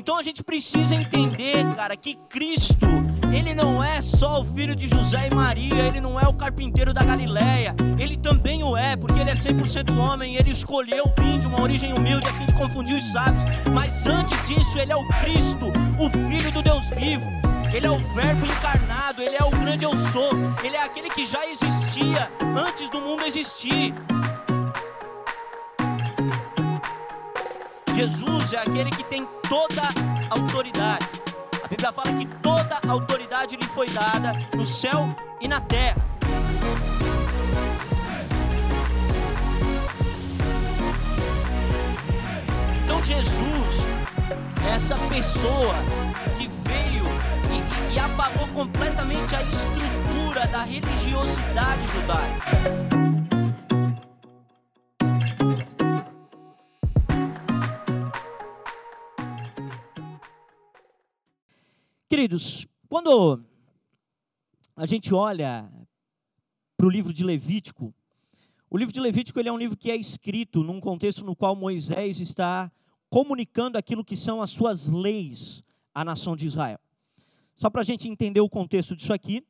Então a gente precisa entender, cara, que Cristo, ele não é só o filho de José e Maria, ele não é o carpinteiro da Galileia, ele também o é, porque ele é 100% homem, ele escolheu vir de uma origem humilde a fim de confundir os sábios, mas antes disso, ele é o Cristo, o filho do Deus vivo. Ele é o Verbo encarnado, Ele é o grande eu sou, Ele é aquele que já existia antes do mundo existir. Jesus é aquele que tem toda a autoridade. A Bíblia fala que toda a autoridade lhe foi dada no céu e na terra. Então Jesus é essa pessoa que veio e, e apagou completamente a estrutura da religiosidade judaica. Queridos, quando a gente olha para o livro de Levítico, o livro de Levítico ele é um livro que é escrito num contexto no qual Moisés está comunicando aquilo que são as suas leis à nação de Israel. Só para a gente entender o contexto disso aqui,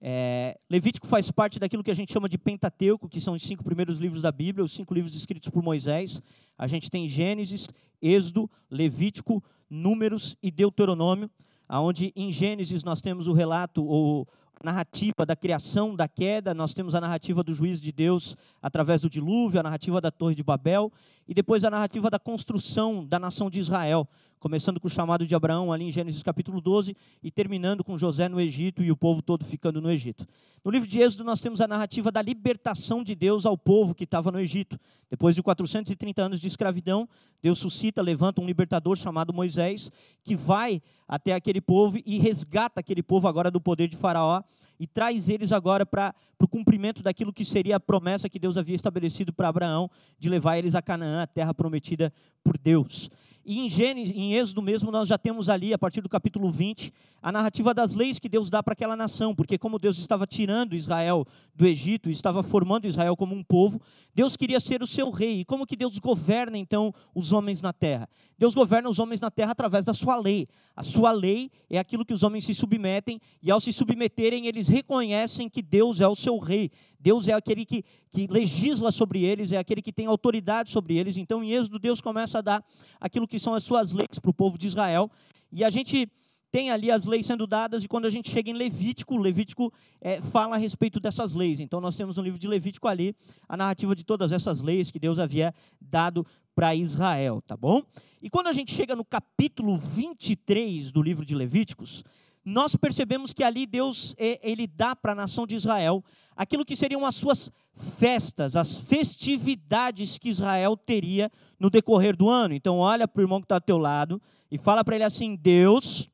é, Levítico faz parte daquilo que a gente chama de Pentateuco, que são os cinco primeiros livros da Bíblia, os cinco livros escritos por Moisés. A gente tem Gênesis, Êxodo, Levítico, Números e Deuteronômio aonde em Gênesis nós temos o relato ou narrativa da criação, da queda, nós temos a narrativa do juízo de Deus através do dilúvio, a narrativa da Torre de Babel e depois a narrativa da construção da nação de Israel, começando com o chamado de Abraão ali em Gênesis capítulo 12 e terminando com José no Egito e o povo todo ficando no Egito. No livro de Êxodo nós temos a narrativa da libertação de Deus ao povo que estava no Egito. Depois de 430 anos de escravidão, Deus suscita, levanta um libertador chamado Moisés, que vai até aquele povo e resgata aquele povo agora do poder de Faraó e traz eles agora para o cumprimento daquilo que seria a promessa que Deus havia estabelecido para Abraão de levar eles a Canaã, a terra prometida por Deus. E em Gênesis, em Êxodo mesmo, nós já temos ali, a partir do capítulo 20, a narrativa das leis que Deus dá para aquela nação, porque como Deus estava tirando Israel do Egito, estava formando Israel como um povo, Deus queria ser o seu rei. E como que Deus governa então os homens na terra? Deus governa os homens na terra através da sua lei. A sua lei é aquilo que os homens se submetem, e ao se submeterem, eles reconhecem que Deus é o seu rei. Deus é aquele que, que legisla sobre eles, é aquele que tem autoridade sobre eles. Então, em Êxodo, Deus começa a dar aquilo que são as suas leis para o povo de Israel. E a gente tem ali as leis sendo dadas, e quando a gente chega em Levítico, Levítico é, fala a respeito dessas leis. Então, nós temos no livro de Levítico ali a narrativa de todas essas leis que Deus havia dado para Israel, tá bom? E quando a gente chega no capítulo 23 do livro de Levíticos, nós percebemos que ali Deus é, ele dá para a nação de Israel aquilo que seriam as suas festas, as festividades que Israel teria no decorrer do ano. Então olha para o irmão que está ao teu lado e fala para ele assim: Deus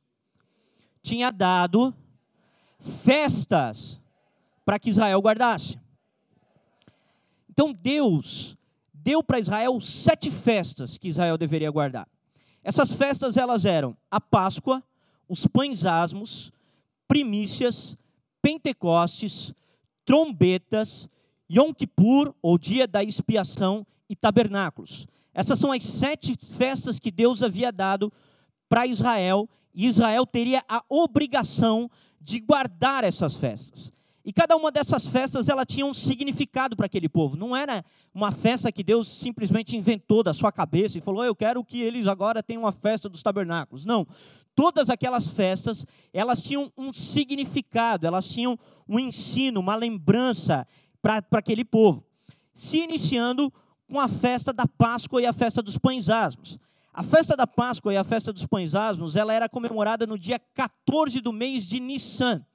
tinha dado festas para que Israel guardasse. Então Deus deu para Israel sete festas que Israel deveria guardar. Essas festas elas eram a Páscoa, os pães asmos, primícias, Pentecostes, trombetas, Yom Kippur, ou dia da expiação, e tabernáculos. Essas são as sete festas que Deus havia dado para Israel, e Israel teria a obrigação de guardar essas festas. E cada uma dessas festas ela tinha um significado para aquele povo. Não era uma festa que Deus simplesmente inventou da sua cabeça e falou: "Eu quero que eles agora tenham uma festa dos tabernáculos". Não. Todas aquelas festas, elas tinham um significado, elas tinham um ensino, uma lembrança para aquele povo. Se iniciando com a festa da Páscoa e a festa dos pães asmos. A festa da Páscoa e a festa dos pães asmos, ela era comemorada no dia 14 do mês de Nissan.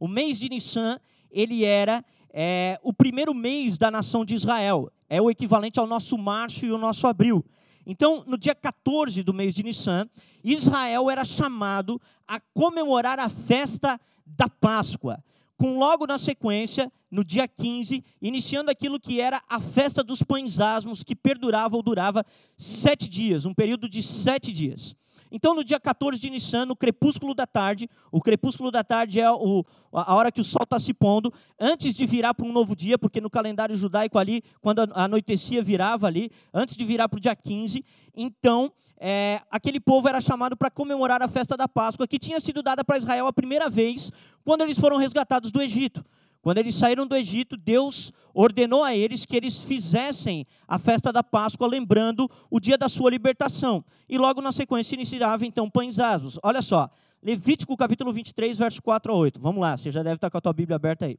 O mês de Nissan ele era é, o primeiro mês da nação de Israel. É o equivalente ao nosso março e o nosso abril. Então, no dia 14 do mês de Nissan, Israel era chamado a comemorar a festa da Páscoa. Com logo na sequência, no dia 15, iniciando aquilo que era a festa dos pães asmos, que perdurava ou durava sete dias, um período de sete dias. Então, no dia 14 de Nissan, no crepúsculo da tarde, o crepúsculo da tarde é o, a hora que o sol está se pondo, antes de virar para um novo dia, porque no calendário judaico ali, quando anoitecia, virava ali, antes de virar para o dia 15. Então, é, aquele povo era chamado para comemorar a festa da Páscoa, que tinha sido dada para Israel a primeira vez, quando eles foram resgatados do Egito. Quando eles saíram do Egito, Deus ordenou a eles que eles fizessem a festa da Páscoa, lembrando o dia da sua libertação. E logo na sequência iniciava então pães asmos. Olha só, Levítico capítulo 23, verso 4 a 8. Vamos lá, você já deve estar com a tua Bíblia aberta aí.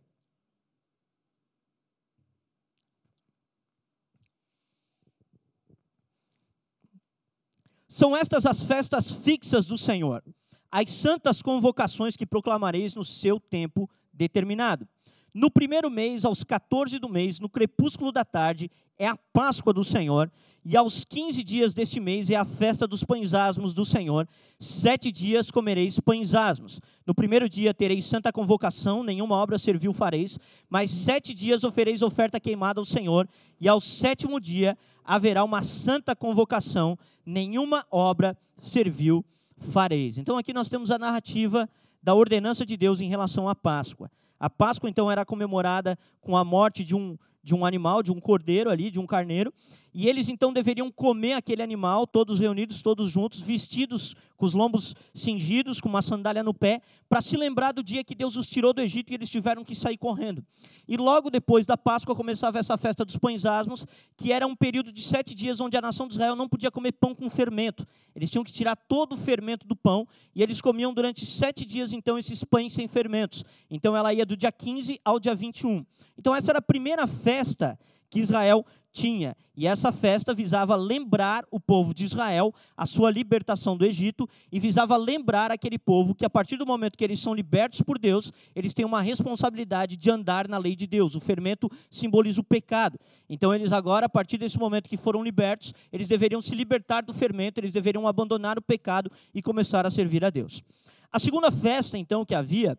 São estas as festas fixas do Senhor, as santas convocações que proclamareis no seu tempo determinado. No primeiro mês, aos 14 do mês, no crepúsculo da tarde, é a Páscoa do Senhor, e aos 15 dias deste mês é a festa dos pães asmos do Senhor. Sete dias comereis pães asmos. No primeiro dia tereis santa convocação, nenhuma obra servil fareis, mas sete dias ofereis oferta queimada ao Senhor, e ao sétimo dia haverá uma santa convocação, nenhuma obra servil fareis. Então aqui nós temos a narrativa da ordenança de Deus em relação à Páscoa. A Páscoa, então, era comemorada com a morte de um, de um animal, de um cordeiro ali, de um carneiro. E eles, então, deveriam comer aquele animal, todos reunidos, todos juntos, vestidos com os lombos cingidos, com uma sandália no pé, para se lembrar do dia que Deus os tirou do Egito e eles tiveram que sair correndo. E logo depois da Páscoa começava essa festa dos pães asmos, que era um período de sete dias onde a nação de Israel não podia comer pão com fermento. Eles tinham que tirar todo o fermento do pão e eles comiam durante sete dias, então, esses pães sem fermentos. Então ela ia do dia 15 ao dia 21. Então essa era a primeira festa que Israel tinha. E essa festa visava lembrar o povo de Israel a sua libertação do Egito e visava lembrar aquele povo que a partir do momento que eles são libertos por Deus, eles têm uma responsabilidade de andar na lei de Deus. O fermento simboliza o pecado. Então eles agora, a partir desse momento que foram libertos, eles deveriam se libertar do fermento, eles deveriam abandonar o pecado e começar a servir a Deus. A segunda festa, então, que havia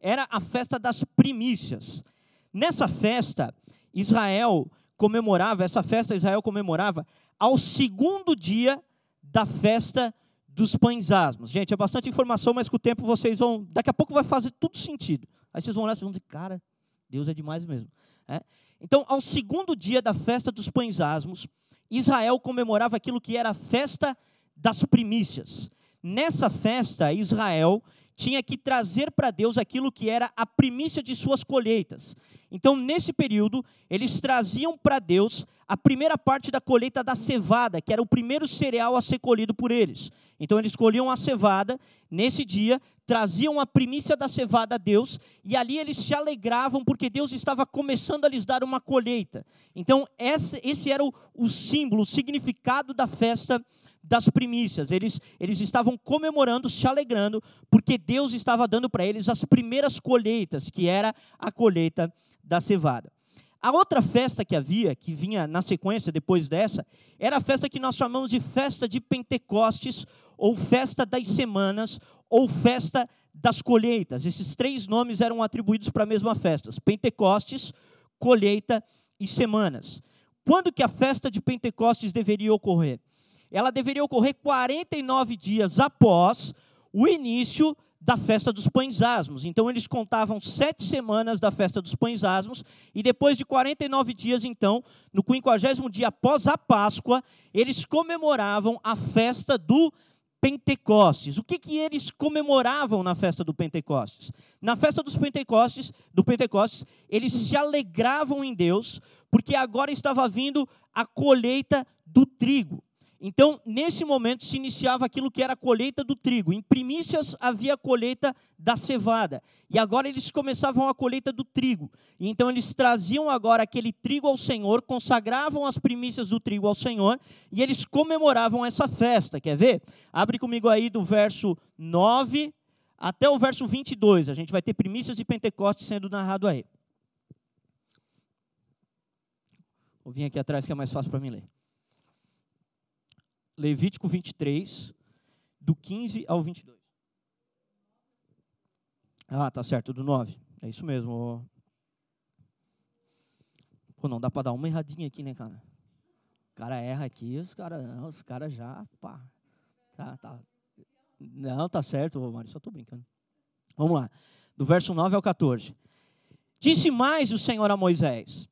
era a festa das primícias. Nessa festa, Israel comemorava, essa festa Israel comemorava ao segundo dia da festa dos pães asmos. Gente, é bastante informação, mas com o tempo vocês vão. Daqui a pouco vai fazer tudo sentido. Aí vocês vão olhar e vão dizer, cara, Deus é demais mesmo. É? Então, ao segundo dia da festa dos pães asmos, Israel comemorava aquilo que era a festa das primícias. Nessa festa, Israel tinha que trazer para Deus aquilo que era a primícia de suas colheitas. Então, nesse período, eles traziam para Deus a primeira parte da colheita da cevada, que era o primeiro cereal a ser colhido por eles. Então, eles colhiam a cevada, nesse dia, traziam a primícia da cevada a Deus, e ali eles se alegravam, porque Deus estava começando a lhes dar uma colheita. Então, esse, era o, o símbolo, o significado da festa das primícias. Eles, eles estavam comemorando, se alegrando, porque Deus estava dando para eles as primeiras colheitas, que era a colheita da cevada. A outra festa que havia, que vinha na sequência depois dessa, era a festa que nós chamamos de festa de Pentecostes, ou festa das semanas, ou festa das colheitas. Esses três nomes eram atribuídos para a mesma festa: Pentecostes, colheita e semanas. Quando que a festa de Pentecostes deveria ocorrer? ela deveria ocorrer 49 dias após o início da festa dos pães asmos. Então eles contavam sete semanas da festa dos pães asmos, e depois de 49 dias, então, no 50 dia após a Páscoa, eles comemoravam a festa do Pentecostes. O que, que eles comemoravam na festa do Pentecostes? Na festa dos Pentecostes, do Pentecostes, eles se alegravam em Deus, porque agora estava vindo a colheita do trigo. Então, nesse momento, se iniciava aquilo que era a colheita do trigo. Em primícias havia a colheita da cevada. E agora eles começavam a colheita do trigo. E então eles traziam agora aquele trigo ao Senhor, consagravam as primícias do trigo ao Senhor, e eles comemoravam essa festa. Quer ver? Abre comigo aí do verso 9 até o verso 22. A gente vai ter primícias e Pentecostes sendo narrado aí. Vou vir aqui atrás que é mais fácil para mim ler. Levítico 23, do 15 ao 22. Ah, tá certo, do 9. É isso mesmo. Pô, não dá para dar uma erradinha aqui, né, cara? O cara erra aqui, os caras os cara já, pá. Tá, tá. Não, tá certo, Mário, só estou brincando. Vamos lá. Do verso 9 ao 14. Disse mais o Senhor a Moisés: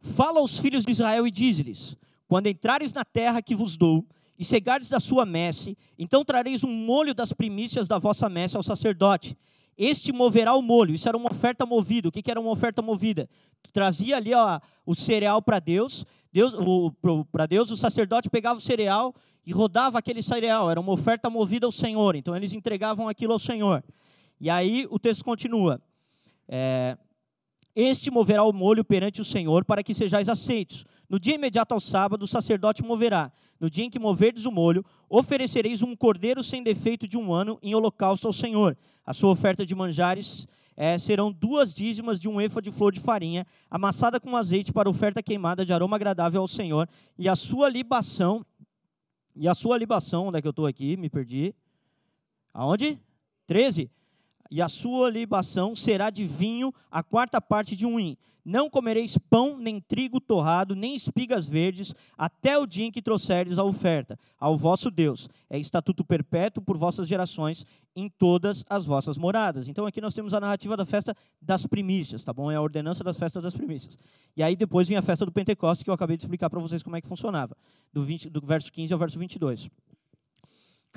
Fala aos filhos de Israel e diz-lhes: Quando entrares na terra que vos dou, e cegardes da sua messe, então trareis um molho das primícias da vossa messe ao sacerdote. Este moverá o molho. Isso era uma oferta movida. O que, era uma oferta movida? Trazia ali ó, o cereal para Deus, Deus para Deus, o sacerdote pegava o cereal e rodava aquele cereal. Era uma oferta movida ao Senhor. Então eles entregavam aquilo ao Senhor. E aí o texto continua. É, este moverá o molho perante o Senhor para que sejais aceitos. No dia imediato ao sábado, o sacerdote moverá. No dia em que moverdes o molho, oferecereis um cordeiro sem defeito de um ano em holocausto ao Senhor. A sua oferta de manjares é, serão duas dízimas de um efa de flor de farinha, amassada com azeite para oferta queimada de aroma agradável ao Senhor. E a sua libação, e a sua libação, onde é que eu estou aqui? Me perdi. Aonde? 13 e a sua libação será de vinho a quarta parte de um hin. Não comereis pão, nem trigo torrado, nem espigas verdes, até o dia em que trouxerdes a oferta ao vosso Deus. É estatuto perpétuo por vossas gerações em todas as vossas moradas. Então aqui nós temos a narrativa da festa das primícias, tá bom? É a ordenança das festas das primícias. E aí depois vem a festa do Pentecostes, que eu acabei de explicar para vocês como é que funcionava, do, 20, do verso 15 ao verso 22.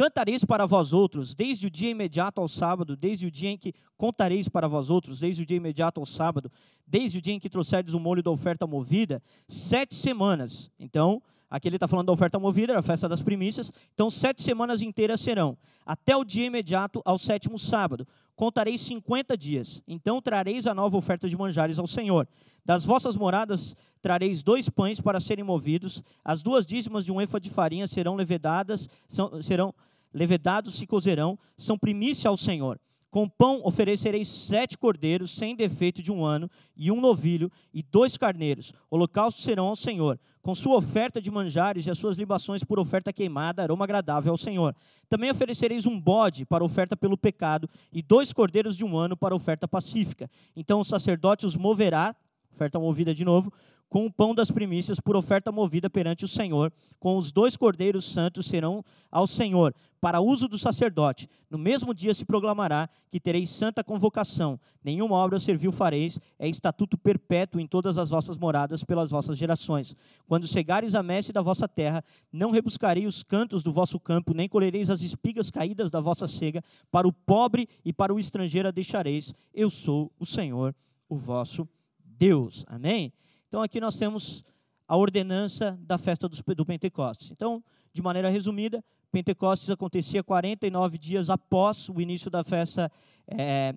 Cantareis para vós outros, desde o dia imediato ao sábado, desde o dia em que contareis para vós outros, desde o dia imediato ao sábado, desde o dia em que trouxerdes o molho da oferta movida, sete semanas. Então, aqui ele está falando da oferta movida, era a festa das primícias. Então, sete semanas inteiras serão, até o dia imediato ao sétimo sábado. Contareis cinquenta dias. Então, trareis a nova oferta de manjares ao Senhor. Das vossas moradas trareis dois pães para serem movidos, as duas dízimas de um efa de farinha serão levedadas, são, serão levedados e cozerão, são primícia ao Senhor. Com pão oferecereis sete cordeiros sem defeito de um ano, e um novilho, e dois carneiros. Holocaustos serão ao Senhor. Com sua oferta de manjares e as suas libações por oferta queimada, aroma agradável ao Senhor. Também oferecereis um bode para oferta pelo pecado, e dois cordeiros de um ano para oferta pacífica. Então o sacerdote os moverá, oferta movida de novo, com o pão das primícias por oferta movida perante o Senhor, com os dois cordeiros santos serão ao Senhor, para uso do sacerdote. No mesmo dia se proclamará que tereis santa convocação. Nenhuma obra servil fareis, é estatuto perpétuo em todas as vossas moradas pelas vossas gerações. Quando cegares a messe da vossa terra, não rebuscarei os cantos do vosso campo, nem colhereis as espigas caídas da vossa cega, para o pobre e para o estrangeiro a deixareis. Eu sou o Senhor, o vosso Deus. Amém? Então aqui nós temos a ordenança da festa do Pentecostes. Então, de maneira resumida, Pentecostes acontecia 49 dias após o início da festa é,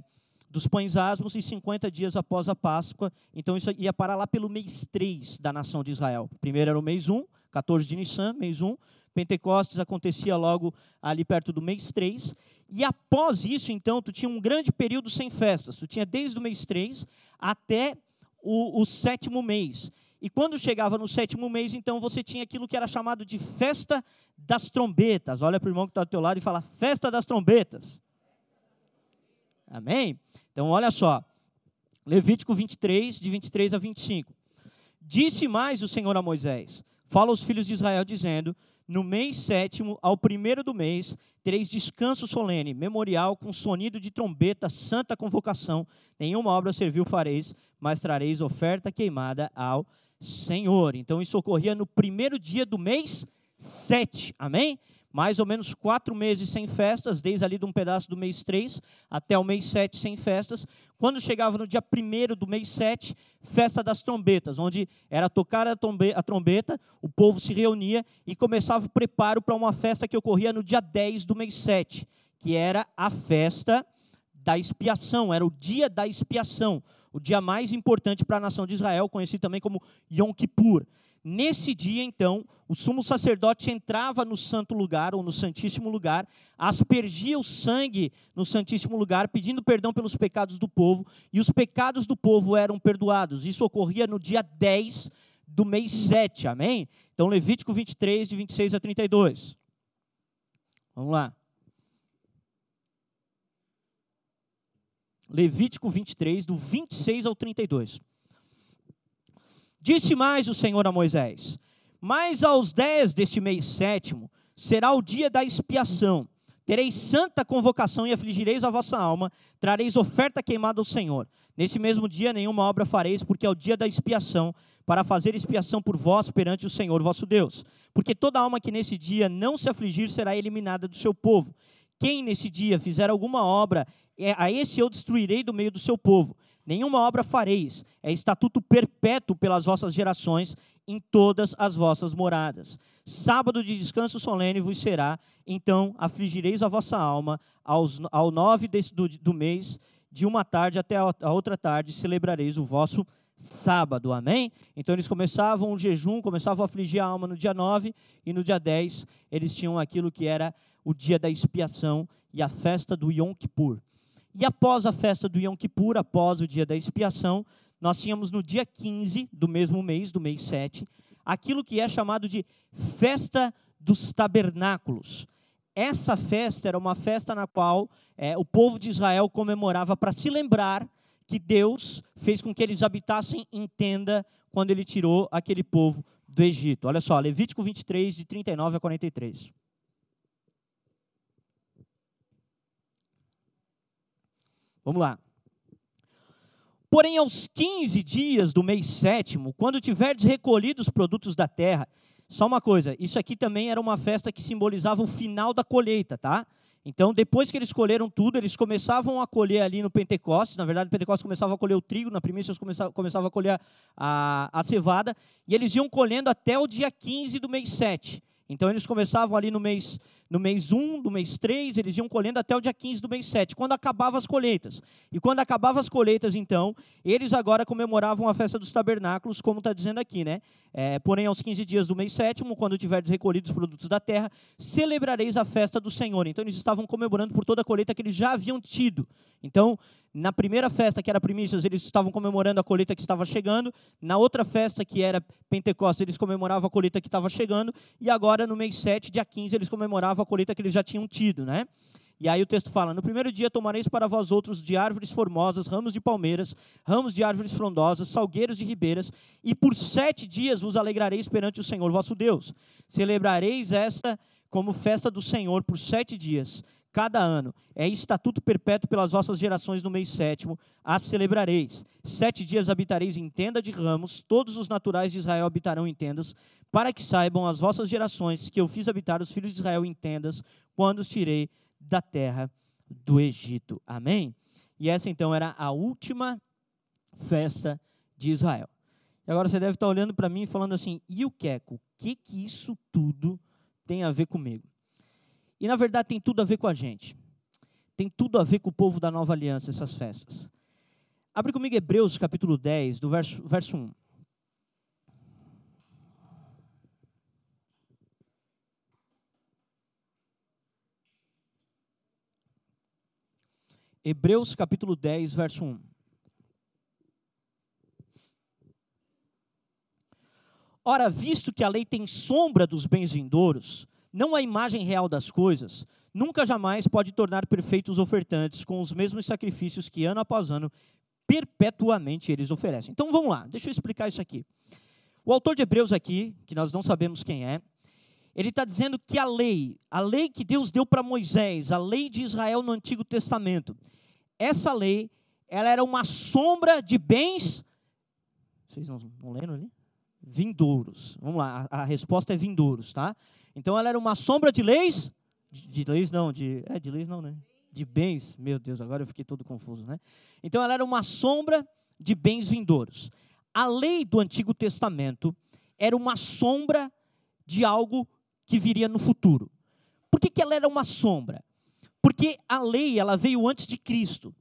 dos pães asmos e 50 dias após a Páscoa. Então isso ia parar lá pelo mês 3 da nação de Israel. Primeiro era o mês 1, 14 de Nissan, mês 1. Pentecostes acontecia logo ali perto do mês 3. E após isso, então, tu tinha um grande período sem festas. Tu tinha desde o mês 3 até o, o sétimo mês. E quando chegava no sétimo mês, então você tinha aquilo que era chamado de festa das trombetas. Olha para o irmão que está do teu lado e fala, festa das trombetas. Amém? Então, olha só. Levítico 23, de 23 a 25. Disse mais o Senhor a Moisés: Fala aos filhos de Israel, dizendo: no mês sétimo, ao primeiro do mês, tereis descanso solene, memorial, com sonido de trombeta, santa convocação. Nenhuma obra serviu fareis, mas trareis oferta queimada ao Senhor. Então, isso ocorria no primeiro dia do mês sete. Amém? Mais ou menos quatro meses sem festas, desde ali de um pedaço do mês 3 até o mês 7 sem festas. Quando chegava no dia 1 do mês 7, festa das trombetas, onde era tocar a trombeta, o povo se reunia e começava o preparo para uma festa que ocorria no dia 10 do mês 7, que era a festa da expiação, era o dia da expiação, o dia mais importante para a nação de Israel, conhecido também como Yom Kippur. Nesse dia, então, o sumo sacerdote entrava no santo lugar, ou no santíssimo lugar, aspergia o sangue no santíssimo lugar, pedindo perdão pelos pecados do povo, e os pecados do povo eram perdoados. Isso ocorria no dia 10 do mês 7, amém? Então, Levítico 23, de 26 a 32. Vamos lá. Levítico 23, do 26 ao 32. Disse mais o Senhor a Moisés: Mas aos dez deste mês sétimo, será o dia da expiação. Tereis santa convocação e afligireis a vossa alma, trareis oferta queimada ao Senhor. Nesse mesmo dia nenhuma obra fareis, porque é o dia da expiação, para fazer expiação por vós perante o Senhor vosso Deus. Porque toda alma que nesse dia não se afligir será eliminada do seu povo. Quem nesse dia fizer alguma obra, é, a esse eu destruirei do meio do seu povo. Nenhuma obra fareis, é estatuto perpétuo pelas vossas gerações em todas as vossas moradas. Sábado de descanso solene vos será, então afligireis a vossa alma, aos, ao nove desse, do, do mês, de uma tarde até a, outra tarde, celebrareis o vosso sábado, amém? Então eles começavam o jejum, começavam a afligir a alma no dia 9, e no dia 10 eles tinham aquilo que era o dia da expiação e a festa do Yom Kippur. E após a festa do Yom Kippur, após o dia da expiação, nós tínhamos no dia 15 do mesmo mês, do mês 7, aquilo que é chamado de Festa dos Tabernáculos. Essa festa era uma festa na qual é, o povo de Israel comemorava para se lembrar que Deus fez com que eles habitassem em tenda quando ele tirou aquele povo do Egito. Olha só, Levítico 23, de 39 a 43. Vamos lá. Porém, aos 15 dias do mês sétimo, quando tiverdes recolhido os produtos da terra, só uma coisa, isso aqui também era uma festa que simbolizava o final da colheita, tá? Então, depois que eles colheram tudo, eles começavam a colher ali no Pentecostes. Na verdade, no Pentecostes começava a colher o trigo, na primícia eles começavam, começavam a colher a, a cevada, e eles iam colhendo até o dia 15 do mês 7. Então eles começavam ali no mês no mês 1, no mês 3, eles iam colhendo até o dia 15 do mês 7, quando acabavam as colheitas. E quando acabavam as colheitas, então, eles agora comemoravam a festa dos tabernáculos, como está dizendo aqui, né? É, porém, aos 15 dias do mês 7, quando tiverdes recolhido os produtos da terra, celebrareis a festa do Senhor. Então, eles estavam comemorando por toda a colheita que eles já haviam tido. Então, na primeira festa, que era primícias, eles estavam comemorando a colheita que estava chegando. Na outra festa, que era Pentecostes, eles comemoravam a colheita que estava chegando. E agora, no mês 7, dia 15, eles comemoravam a colheita que eles já tinham tido, né? E aí o texto fala: No primeiro dia tomareis para vós outros de árvores formosas, ramos de palmeiras, ramos de árvores frondosas, salgueiros de ribeiras, e por sete dias vos alegrareis perante o Senhor vosso Deus. Celebrareis esta como festa do Senhor por sete dias, cada ano. É estatuto perpétuo pelas vossas gerações no mês sétimo, a celebrareis. Sete dias habitareis em tenda de ramos, todos os naturais de Israel habitarão em tendas, para que saibam as vossas gerações que eu fiz habitar os filhos de Israel em tendas, quando os tirei da terra do Egito. Amém? E essa então era a última festa de Israel. E agora você deve estar olhando para mim e falando assim: e o Queco, o que, que isso tudo tem a ver comigo? E na verdade tem tudo a ver com a gente. Tem tudo a ver com o povo da nova aliança, essas festas. Abre comigo Hebreus capítulo 10, do verso, verso 1. Hebreus capítulo 10, verso 1. Ora, visto que a lei tem sombra dos bens vindouros, não a imagem real das coisas, nunca jamais pode tornar perfeitos os ofertantes com os mesmos sacrifícios que ano após ano perpetuamente eles oferecem. Então vamos lá, deixa eu explicar isso aqui. O autor de Hebreus aqui, que nós não sabemos quem é, ele está dizendo que a lei, a lei que Deus deu para Moisés, a lei de Israel no Antigo Testamento, essa lei, ela era uma sombra de bens. Vocês não, não ali? Vindouros. Vamos lá, a, a, resposta é vindouros, tá? Então ela era uma sombra de leis. De, de leis não, de. É, de leis não, né? De bens. Meu Deus, agora eu fiquei todo confuso, né? Então ela era uma sombra de bens vindouros. A lei do Antigo Testamento era uma sombra de algo que viria no futuro. Por que, que ela era uma sombra? Porque a lei, ela veio antes de Cristo.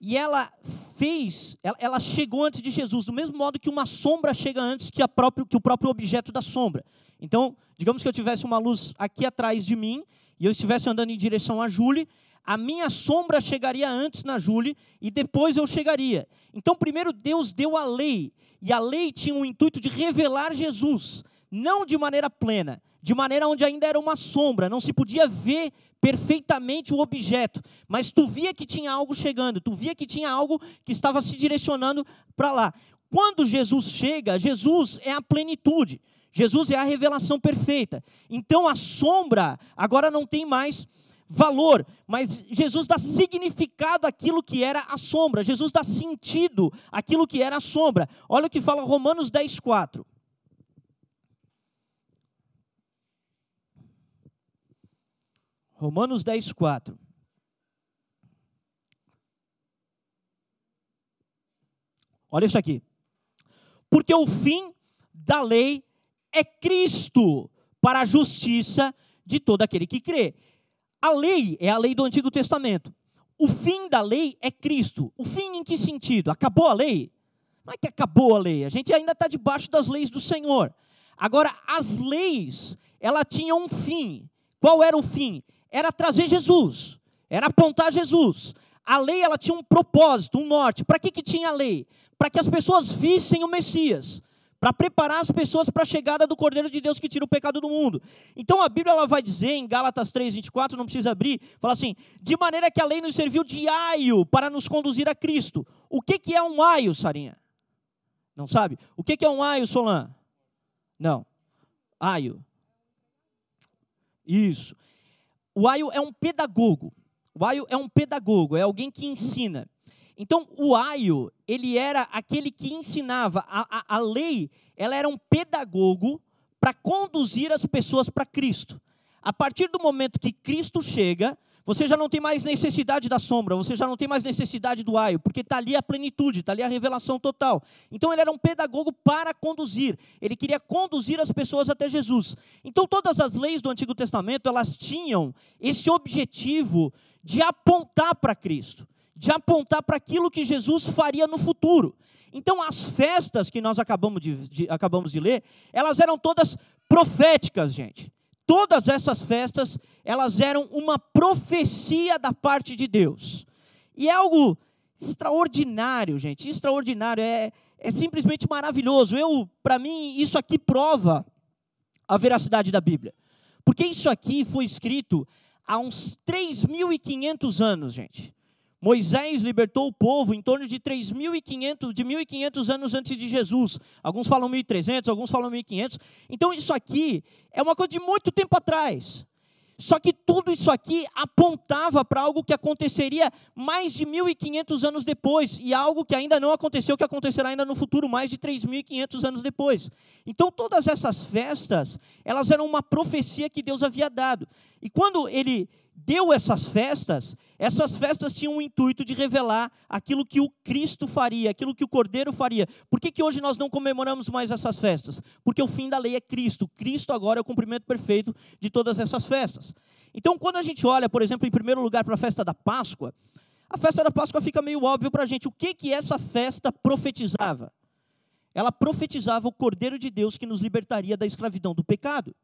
E ela fez, ela, ela, chegou antes de Jesus, do mesmo modo que uma sombra chega antes que, próprio, que o próprio objeto da sombra. Então, digamos que eu tivesse uma luz aqui atrás de mim, e eu estivesse andando em direção a Júlia, a minha sombra chegaria antes na Júlia, e depois eu chegaria. Então, primeiro Deus deu a lei, e a lei tinha o intuito de revelar Jesus, não de maneira plena, de maneira onde ainda era uma sombra, não se podia ver perfeitamente o objeto, mas tu via que tinha algo chegando, tu via que tinha algo que estava se direcionando para lá. Quando Jesus chega, Jesus é a plenitude. Jesus é a revelação perfeita. Então a sombra agora não tem mais valor, mas Jesus dá significado àquilo que era a sombra. Jesus dá sentido àquilo que era a sombra. Olha o que fala Romanos 10, 4. Romanos 10, 4. Olha isso aqui. Porque o fim da lei é Cristo para a justiça de todo aquele que crê. A lei é a lei do Antigo Testamento. O fim da lei é Cristo. O fim em que sentido? Acabou a lei? Não é que acabou a lei, a gente ainda está debaixo das leis do Senhor. Agora, as leis, ela tinha um fim. Qual era o fim? Era trazer Jesus, era apontar Jesus. A lei, ela tinha um propósito, um norte. Para que, que tinha a lei? Para que as pessoas vissem o Messias para preparar as pessoas para a chegada do Cordeiro de Deus que tira o pecado do mundo. Então a Bíblia ela vai dizer em Gálatas 3:24, não precisa abrir, fala assim: "De maneira que a lei nos serviu de aio para nos conduzir a Cristo". O que que é um aio, Sarinha? Não sabe? O que que é um aio, Solan? Não. Aio. Isso. O aio é um pedagogo. O aio é um pedagogo, é alguém que ensina. Então, o aio, ele era aquele que ensinava. A, a, a lei, ela era um pedagogo para conduzir as pessoas para Cristo. A partir do momento que Cristo chega, você já não tem mais necessidade da sombra, você já não tem mais necessidade do aio, porque está ali a plenitude, está ali a revelação total. Então ele era um pedagogo para conduzir, ele queria conduzir as pessoas até Jesus. Então todas as leis do Antigo Testamento, elas tinham esse objetivo de apontar para Cristo de apontar para aquilo que Jesus faria no futuro. Então, as festas que nós acabamos de, de, acabamos de ler, elas eram todas proféticas, gente. Todas essas festas, elas eram uma profecia da parte de Deus. E é algo extraordinário, gente, extraordinário, é, é simplesmente maravilhoso. Eu, para mim, isso aqui prova a veracidade da Bíblia. Porque isso aqui foi escrito há uns 3.500 anos, gente. Moisés libertou o povo em torno de 3.500, de 1.500 anos antes de Jesus. Alguns falam 1.300, alguns falam 1.500. Então isso aqui é uma coisa de muito tempo atrás. Só que tudo isso aqui apontava para algo que aconteceria mais de 1.500 anos depois, e algo que ainda não aconteceu, que acontecerá ainda no futuro, mais de 3.500 anos depois. Então, todas essas festas, elas eram uma profecia que Deus havia dado. E quando ele deu essas festas, essas festas tinham o intuito de revelar aquilo que o Cristo faria, aquilo que o Cordeiro faria. Por que, que hoje nós não comemoramos mais essas festas? Porque o fim da lei é Cristo. Cristo agora é o cumprimento perfeito de todas essas festas. Então, quando a gente olha, por exemplo, em primeiro lugar para a festa da Páscoa, a festa da Páscoa fica meio óbvio para a gente. O que, que essa festa profetizava? Ela profetizava o Cordeiro de Deus que nos libertaria da escravidão do pecado.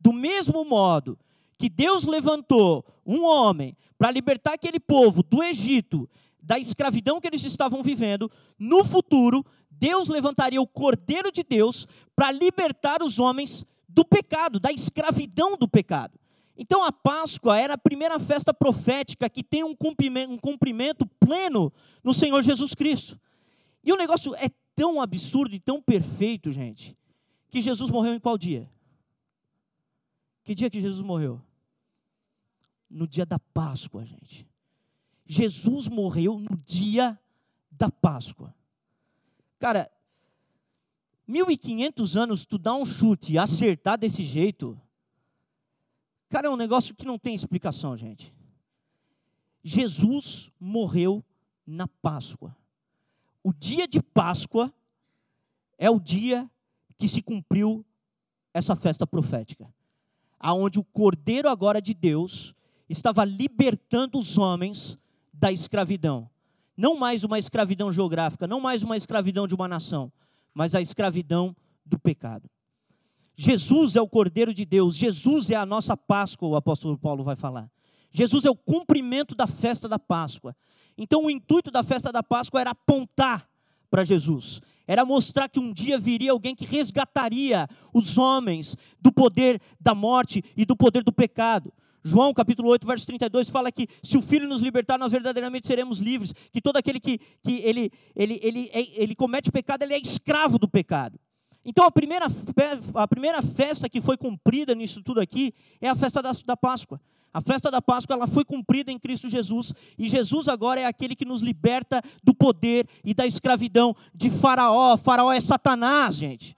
Do mesmo modo que Deus levantou um homem para libertar aquele povo do Egito, da escravidão que eles estavam vivendo, no futuro, Deus levantaria o Cordeiro de Deus para libertar os homens do pecado, da escravidão do pecado. Então a Páscoa era a primeira festa profética que tem um cumprimento, um cumprimento pleno no Senhor Jesus Cristo. E o negócio é tão absurdo e tão perfeito, gente, que Jesus morreu em qual dia? Que dia que Jesus morreu? No dia da Páscoa, gente. Jesus morreu no dia da Páscoa. Cara, 1500 anos tu dá um chute e acertar desse jeito, cara, é um negócio que não tem explicação, gente. Jesus morreu na Páscoa. O dia de Páscoa é o dia que se cumpriu essa festa profética, aonde o Cordeiro agora de Deus estava libertando os homens da escravidão. Não mais uma escravidão geográfica, não mais uma escravidão de uma nação, mas a escravidão do pecado. Jesus é o Cordeiro de Deus, Jesus é a nossa Páscoa, o apóstolo Paulo vai falar. Jesus é o cumprimento da festa da Páscoa. Então, o intuito da festa da Páscoa era apontar para Jesus, era mostrar que um dia viria alguém que resgataria os homens do poder da morte e do poder do pecado. João capítulo 8, verso 32 fala que se o Filho nos libertar, nós verdadeiramente seremos livres. Que todo aquele que, que ele, ele, ele, ele comete pecado, ele é escravo do pecado. Então, a primeira, a primeira festa que foi cumprida nisso tudo aqui é a festa da, da Páscoa. A festa da Páscoa ela foi cumprida em Cristo Jesus e Jesus agora é aquele que nos liberta do poder e da escravidão de Faraó. Faraó é Satanás, gente.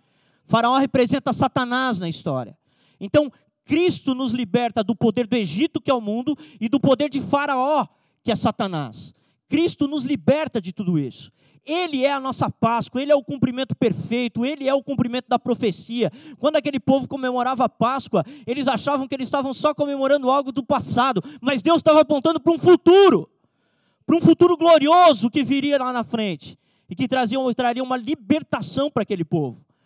Faraó representa Satanás na história. Então, Cristo nos liberta do poder do Egito, que é o mundo, e do poder de Faraó, que é Satanás. Cristo nos liberta de tudo isso. Ele é a nossa Páscoa, ele é o cumprimento perfeito, ele é o cumprimento da profecia. Quando aquele povo comemorava a Páscoa, eles achavam que eles estavam só comemorando algo do passado, mas Deus estava apontando para um futuro, para um futuro glorioso que viria lá na frente e que trazia, traria uma libertação para aquele povo.